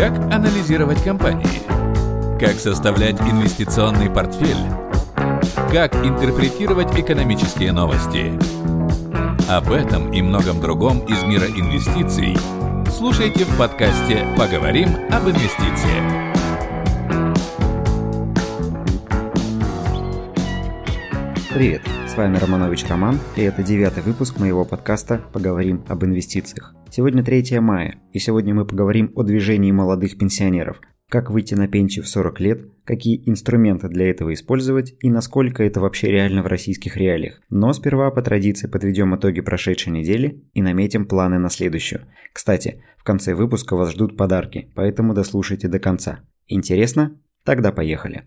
Как анализировать компании? Как составлять инвестиционный портфель? Как интерпретировать экономические новости? Об этом и многом другом из мира инвестиций слушайте в подкасте «Поговорим об инвестициях». Привет, с вами Романович Роман, и это девятый выпуск моего подкаста «Поговорим об инвестициях». Сегодня 3 мая, и сегодня мы поговорим о движении молодых пенсионеров, как выйти на пенсию в 40 лет, какие инструменты для этого использовать и насколько это вообще реально в российских реалиях. Но сперва по традиции подведем итоги прошедшей недели и наметим планы на следующую. Кстати, в конце выпуска вас ждут подарки, поэтому дослушайте до конца. Интересно? Тогда поехали.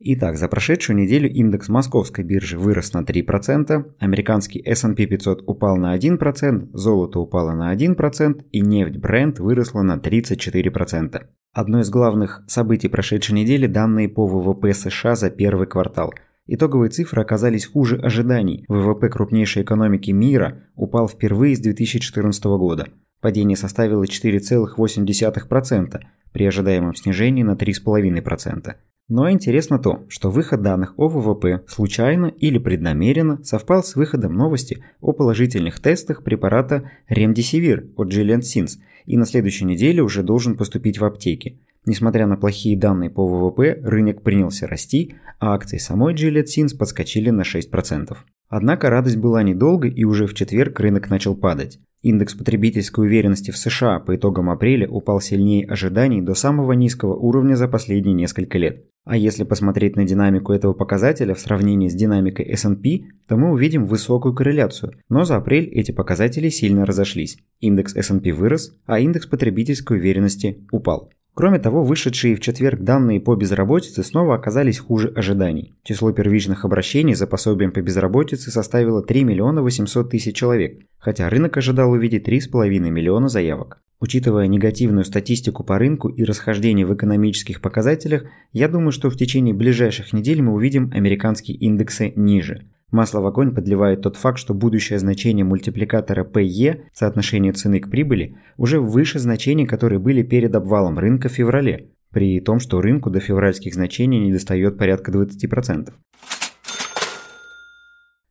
Итак, за прошедшую неделю индекс московской биржи вырос на 3%, американский S&P 500 упал на 1%, золото упало на 1% и нефть Brent выросла на 34%. Одно из главных событий прошедшей недели – данные по ВВП США за первый квартал. Итоговые цифры оказались хуже ожиданий. ВВП крупнейшей экономики мира упал впервые с 2014 года. Падение составило 4,8% при ожидаемом снижении на 3,5%. Но интересно то, что выход данных о ВВП случайно или преднамеренно совпал с выходом новости о положительных тестах препарата Remdesivir от Gilead Sins и на следующей неделе уже должен поступить в аптеки. Несмотря на плохие данные по ВВП, рынок принялся расти, а акции самой Gilead Sins подскочили на 6%. Однако радость была недолго и уже в четверг рынок начал падать. Индекс потребительской уверенности в США по итогам апреля упал сильнее ожиданий до самого низкого уровня за последние несколько лет. А если посмотреть на динамику этого показателя в сравнении с динамикой S&P, то мы увидим высокую корреляцию, но за апрель эти показатели сильно разошлись. Индекс S&P вырос, а индекс потребительской уверенности упал. Кроме того, вышедшие в четверг данные по безработице снова оказались хуже ожиданий. Число первичных обращений за пособием по безработице составило 3 миллиона 800 тысяч человек, хотя рынок ожидал увидеть 3,5 миллиона заявок. Учитывая негативную статистику по рынку и расхождение в экономических показателях, я думаю, что в течение ближайших недель мы увидим американские индексы ниже. Масло в огонь подливает тот факт, что будущее значение мультипликатора PE, соотношение цены к прибыли, уже выше значений, которые были перед обвалом рынка в феврале, при том, что рынку до февральских значений не достает порядка 20%.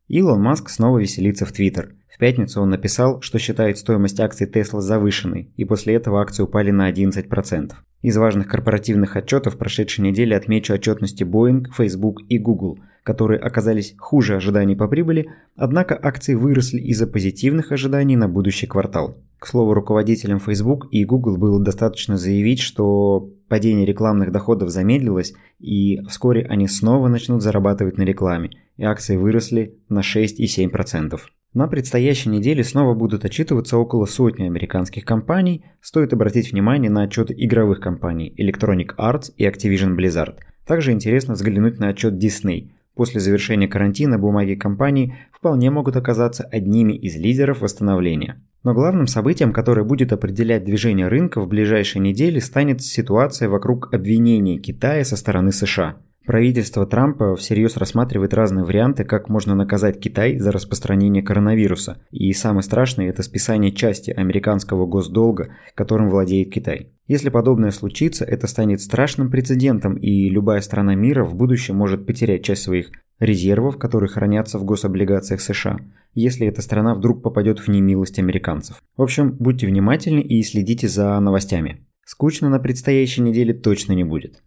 Илон Маск снова веселится в Твиттер. В пятницу он написал, что считает стоимость акций Tesla завышенной, и после этого акции упали на 11%. Из важных корпоративных отчетов прошедшей недели отмечу отчетности Boeing, Facebook и Google, которые оказались хуже ожиданий по прибыли, однако акции выросли из-за позитивных ожиданий на будущий квартал. К слову, руководителям Facebook и Google было достаточно заявить, что падение рекламных доходов замедлилось, и вскоре они снова начнут зарабатывать на рекламе, и акции выросли на 6,7%. На предстоящей неделе снова будут отчитываться около сотни американских компаний. Стоит обратить внимание на отчеты игровых компаний Electronic Arts и Activision Blizzard. Также интересно взглянуть на отчет Disney. После завершения карантина бумаги компаний вполне могут оказаться одними из лидеров восстановления. Но главным событием, которое будет определять движение рынка в ближайшие недели, станет ситуация вокруг обвинений Китая со стороны США – Правительство Трампа всерьез рассматривает разные варианты, как можно наказать Китай за распространение коронавируса. И самый страшный – это списание части американского госдолга, которым владеет Китай. Если подобное случится, это станет страшным прецедентом, и любая страна мира в будущем может потерять часть своих резервов, которые хранятся в гособлигациях США, если эта страна вдруг попадет в немилость американцев. В общем, будьте внимательны и следите за новостями. Скучно на предстоящей неделе точно не будет.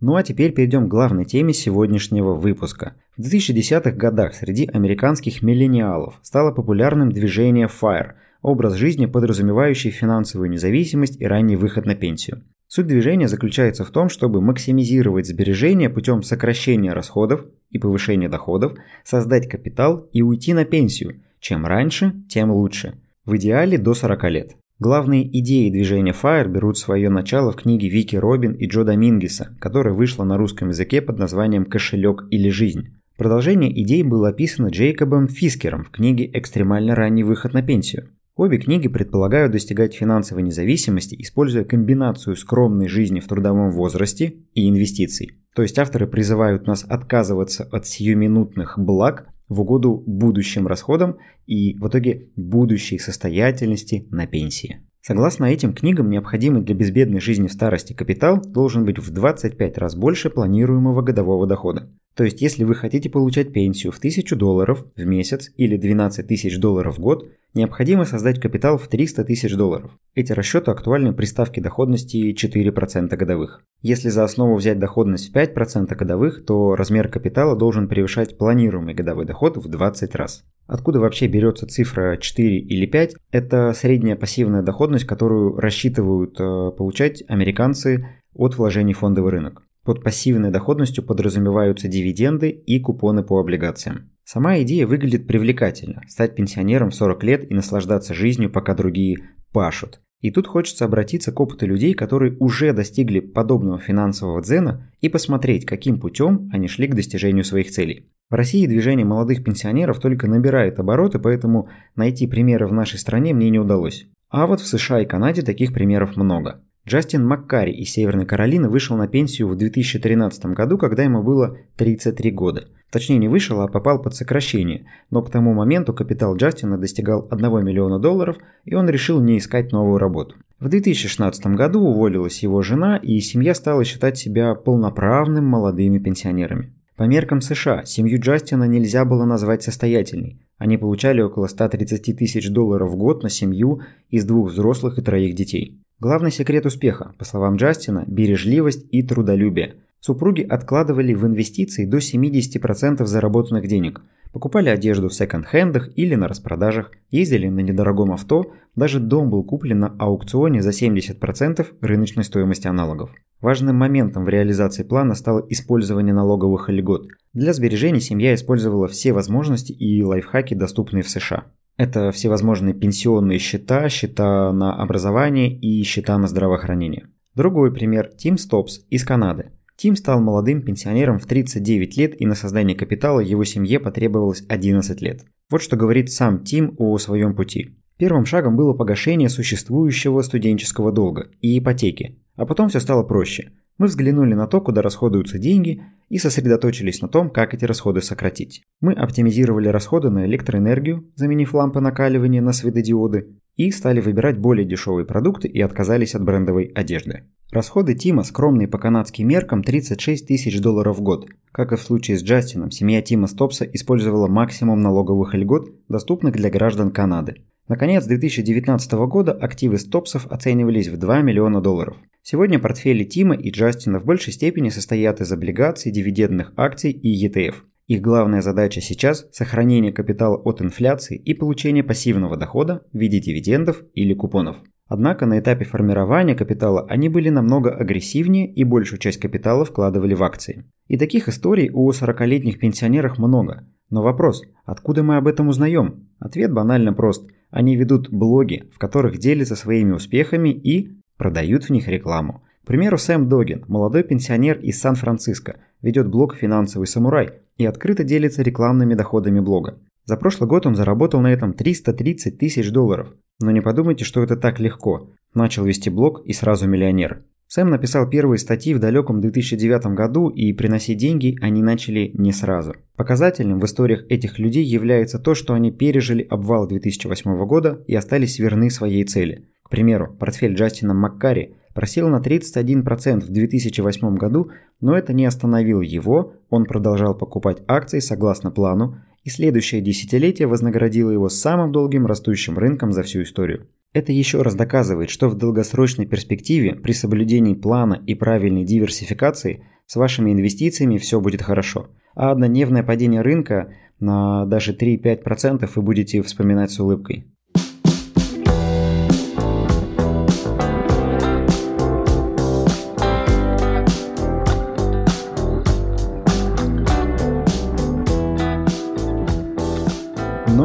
Ну а теперь перейдем к главной теме сегодняшнего выпуска. В 2010-х годах среди американских миллениалов стало популярным движение FIRE – образ жизни, подразумевающий финансовую независимость и ранний выход на пенсию. Суть движения заключается в том, чтобы максимизировать сбережения путем сокращения расходов и повышения доходов, создать капитал и уйти на пенсию. Чем раньше, тем лучше. В идеале до 40 лет. Главные идеи движения FIRE берут свое начало в книге Вики Робин и Джо Домингеса, которая вышла на русском языке под названием «Кошелек или жизнь». Продолжение идей было описано Джейкобом Фискером в книге «Экстремально ранний выход на пенсию». Обе книги предполагают достигать финансовой независимости, используя комбинацию скромной жизни в трудовом возрасте и инвестиций. То есть авторы призывают нас отказываться от сиюминутных благ в угоду будущим расходам и в итоге будущей состоятельности на пенсии. Согласно этим книгам, необходимый для безбедной жизни в старости капитал должен быть в 25 раз больше планируемого годового дохода. То есть, если вы хотите получать пенсию в 1000 долларов в месяц или 12 тысяч долларов в год, необходимо создать капитал в 300 тысяч долларов. Эти расчеты актуальны при ставке доходности 4% годовых. Если за основу взять доходность в 5% годовых, то размер капитала должен превышать планируемый годовой доход в 20 раз. Откуда вообще берется цифра 4 или 5? Это средняя пассивная доходность, которую рассчитывают э, получать американцы от вложений в фондовый рынок. Под пассивной доходностью подразумеваются дивиденды и купоны по облигациям. Сама идея выглядит привлекательно – стать пенсионером в 40 лет и наслаждаться жизнью, пока другие пашут. И тут хочется обратиться к опыту людей, которые уже достигли подобного финансового дзена и посмотреть, каким путем они шли к достижению своих целей. В России движение молодых пенсионеров только набирает обороты, поэтому найти примеры в нашей стране мне не удалось. А вот в США и Канаде таких примеров много. Джастин Маккари из Северной Каролины вышел на пенсию в 2013 году, когда ему было 33 года. Точнее не вышел, а попал под сокращение, но к тому моменту капитал Джастина достигал 1 миллиона долларов, и он решил не искать новую работу. В 2016 году уволилась его жена, и семья стала считать себя полноправным молодыми пенсионерами. По меркам США, семью Джастина нельзя было назвать состоятельной. Они получали около 130 тысяч долларов в год на семью из двух взрослых и троих детей. Главный секрет успеха, по словам Джастина, бережливость и трудолюбие. Супруги откладывали в инвестиции до 70% заработанных денег, покупали одежду в секонд-хендах или на распродажах, ездили на недорогом авто, даже дом был куплен на аукционе за 70% рыночной стоимости аналогов. Важным моментом в реализации плана стало использование налоговых льгот. Для сбережений семья использовала все возможности и лайфхаки, доступные в США. Это всевозможные пенсионные счета, счета на образование и счета на здравоохранение. Другой пример – Тим Стопс из Канады. Тим стал молодым пенсионером в 39 лет и на создание капитала его семье потребовалось 11 лет. Вот что говорит сам Тим о своем пути. Первым шагом было погашение существующего студенческого долга и ипотеки, а потом все стало проще. Мы взглянули на то, куда расходуются деньги, и сосредоточились на том, как эти расходы сократить. Мы оптимизировали расходы на электроэнергию, заменив лампы накаливания на светодиоды, и стали выбирать более дешевые продукты и отказались от брендовой одежды. Расходы Тима скромные по канадским меркам 36 тысяч долларов в год. Как и в случае с Джастином, семья Тима Стопса использовала максимум налоговых льгот, доступных для граждан Канады. Наконец, с 2019 года активы стопсов оценивались в 2 миллиона долларов. Сегодня портфели Тима и Джастина в большей степени состоят из облигаций, дивидендных акций и ETF. Их главная задача сейчас – сохранение капитала от инфляции и получение пассивного дохода в виде дивидендов или купонов. Однако на этапе формирования капитала они были намного агрессивнее и большую часть капитала вкладывали в акции. И таких историй у 40-летних пенсионерах много. Но вопрос, откуда мы об этом узнаем? Ответ банально прост. Они ведут блоги, в которых делятся своими успехами и продают в них рекламу. Примеру, Сэм Догин, молодой пенсионер из Сан-Франциско, ведет блог «Финансовый самурай» и открыто делится рекламными доходами блога. За прошлый год он заработал на этом 330 тысяч долларов. Но не подумайте, что это так легко. Начал вести блог и сразу миллионер. Сэм написал первые статьи в далеком 2009 году, и приносить деньги они начали не сразу. Показательным в историях этих людей является то, что они пережили обвал 2008 года и остались верны своей цели. К примеру, портфель Джастина Маккари просел на 31% в 2008 году, но это не остановило его, он продолжал покупать акции согласно плану, и следующее десятилетие вознаградило его самым долгим растущим рынком за всю историю. Это еще раз доказывает, что в долгосрочной перспективе при соблюдении плана и правильной диверсификации с вашими инвестициями все будет хорошо. А однодневное падение рынка на даже 3-5% вы будете вспоминать с улыбкой.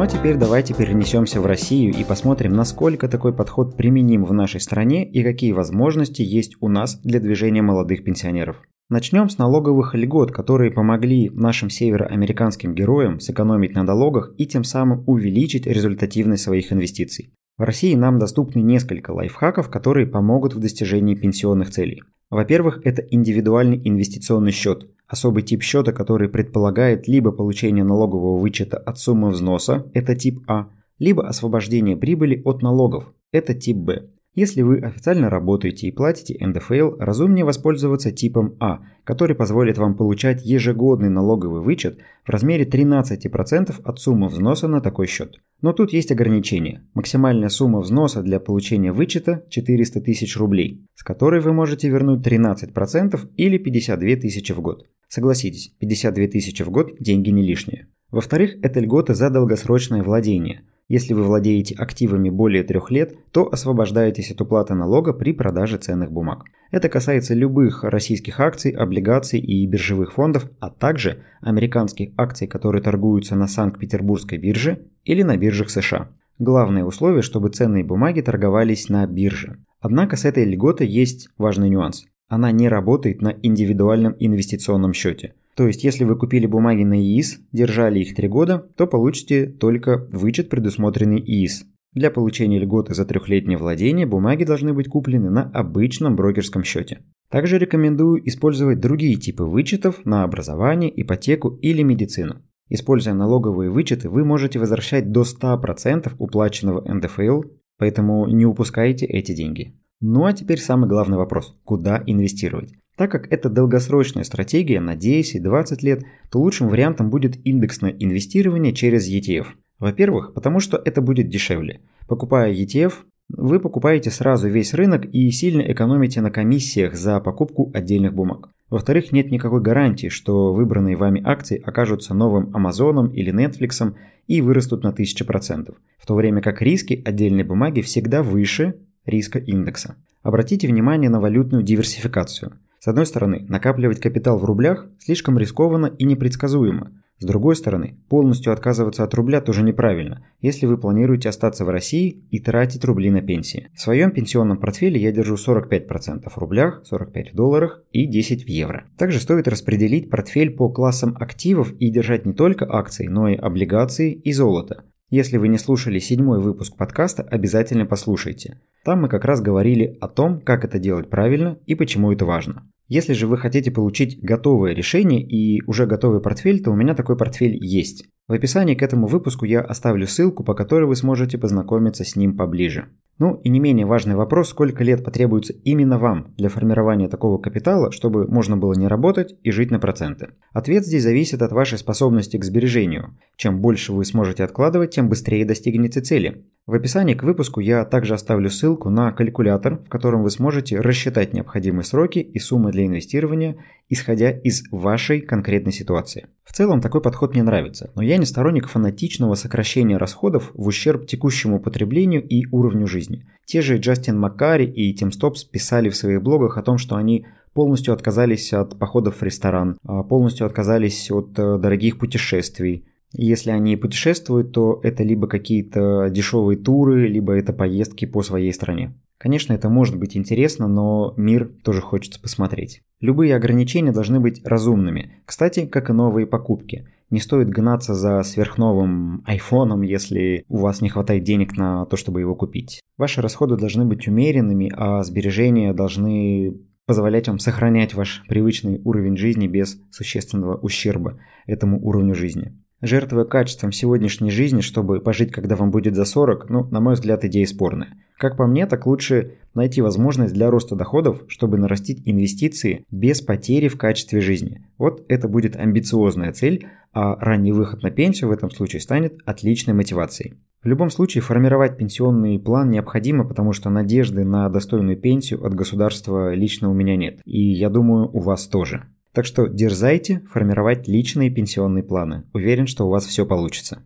Ну а теперь давайте перенесемся в Россию и посмотрим, насколько такой подход применим в нашей стране и какие возможности есть у нас для движения молодых пенсионеров. Начнем с налоговых льгот, которые помогли нашим североамериканским героям сэкономить на налогах и тем самым увеличить результативность своих инвестиций. В России нам доступны несколько лайфхаков, которые помогут в достижении пенсионных целей. Во-первых, это индивидуальный инвестиционный счет, особый тип счета, который предполагает либо получение налогового вычета от суммы взноса, это тип А, либо освобождение прибыли от налогов, это тип Б. Если вы официально работаете и платите НДФЛ, разумнее воспользоваться типом А, который позволит вам получать ежегодный налоговый вычет в размере 13% от суммы взноса на такой счет. Но тут есть ограничение. Максимальная сумма взноса для получения вычета 400 тысяч рублей, с которой вы можете вернуть 13% или 52 тысячи в год. Согласитесь, 52 тысячи в год – деньги не лишние. Во-вторых, это льгота за долгосрочное владение – если вы владеете активами более трех лет, то освобождаетесь от уплаты налога при продаже ценных бумаг. Это касается любых российских акций, облигаций и биржевых фондов, а также американских акций, которые торгуются на Санкт-Петербургской бирже или на биржах США. Главное условие, чтобы ценные бумаги торговались на бирже. Однако с этой льготой есть важный нюанс. Она не работает на индивидуальном инвестиционном счете – то есть, если вы купили бумаги на ИИС, держали их 3 года, то получите только вычет, предусмотренный ИИС. Для получения льготы за трехлетнее владение бумаги должны быть куплены на обычном брокерском счете. Также рекомендую использовать другие типы вычетов на образование, ипотеку или медицину. Используя налоговые вычеты, вы можете возвращать до 100% уплаченного НДФЛ, поэтому не упускайте эти деньги. Ну а теперь самый главный вопрос – куда инвестировать? Так как это долгосрочная стратегия на 10-20 лет, то лучшим вариантом будет индексное инвестирование через ETF. Во-первых, потому что это будет дешевле. Покупая ETF, вы покупаете сразу весь рынок и сильно экономите на комиссиях за покупку отдельных бумаг. Во-вторых, нет никакой гарантии, что выбранные вами акции окажутся новым Амазоном или Netflix и вырастут на 1000%, в то время как риски отдельной бумаги всегда выше риска индекса. Обратите внимание на валютную диверсификацию. С одной стороны, накапливать капитал в рублях слишком рискованно и непредсказуемо. С другой стороны, полностью отказываться от рубля тоже неправильно, если вы планируете остаться в России и тратить рубли на пенсии. В своем пенсионном портфеле я держу 45% в рублях, 45% в долларах и 10% в евро. Также стоит распределить портфель по классам активов и держать не только акции, но и облигации и золото. Если вы не слушали седьмой выпуск подкаста, обязательно послушайте. Там мы как раз говорили о том, как это делать правильно и почему это важно. Если же вы хотите получить готовое решение и уже готовый портфель, то у меня такой портфель есть. В описании к этому выпуску я оставлю ссылку, по которой вы сможете познакомиться с ним поближе. Ну и не менее важный вопрос, сколько лет потребуется именно вам для формирования такого капитала, чтобы можно было не работать и жить на проценты. Ответ здесь зависит от вашей способности к сбережению. Чем больше вы сможете откладывать, тем быстрее достигнете цели. В описании к выпуску я также оставлю ссылку на калькулятор, в котором вы сможете рассчитать необходимые сроки и суммы для инвестирования, исходя из вашей конкретной ситуации. В целом такой подход мне нравится, но я не сторонник фанатичного сокращения расходов в ущерб текущему потреблению и уровню жизни. Те же Джастин Маккари и Тим Стопс писали в своих блогах о том, что они полностью отказались от походов в ресторан, а полностью отказались от э, дорогих путешествий, если они путешествуют, то это либо какие-то дешевые туры, либо это поездки по своей стране. Конечно, это может быть интересно, но мир тоже хочется посмотреть. Любые ограничения должны быть разумными. Кстати, как и новые покупки. Не стоит гнаться за сверхновым айфоном, если у вас не хватает денег на то, чтобы его купить. Ваши расходы должны быть умеренными, а сбережения должны позволять вам сохранять ваш привычный уровень жизни без существенного ущерба этому уровню жизни. Жертвуя качеством сегодняшней жизни, чтобы пожить, когда вам будет за 40, ну, на мой взгляд, идея спорная. Как по мне, так лучше найти возможность для роста доходов, чтобы нарастить инвестиции без потери в качестве жизни. Вот это будет амбициозная цель, а ранний выход на пенсию в этом случае станет отличной мотивацией. В любом случае, формировать пенсионный план необходимо, потому что надежды на достойную пенсию от государства лично у меня нет. И я думаю, у вас тоже. Так что дерзайте формировать личные пенсионные планы. Уверен, что у вас все получится.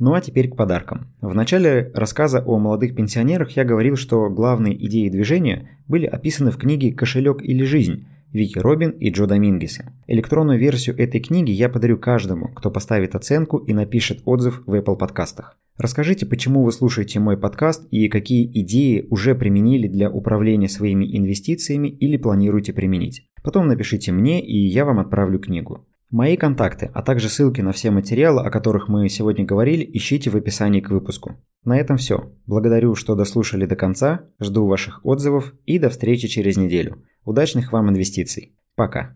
Ну а теперь к подаркам. В начале рассказа о молодых пенсионерах я говорил, что главные идеи движения были описаны в книге «Кошелек или жизнь» Вики Робин и Джо Домингеса. Электронную версию этой книги я подарю каждому, кто поставит оценку и напишет отзыв в Apple подкастах. Расскажите, почему вы слушаете мой подкаст и какие идеи уже применили для управления своими инвестициями или планируете применить. Потом напишите мне, и я вам отправлю книгу. Мои контакты, а также ссылки на все материалы, о которых мы сегодня говорили, ищите в описании к выпуску. На этом все. Благодарю, что дослушали до конца, жду ваших отзывов и до встречи через неделю. Удачных вам инвестиций. Пока.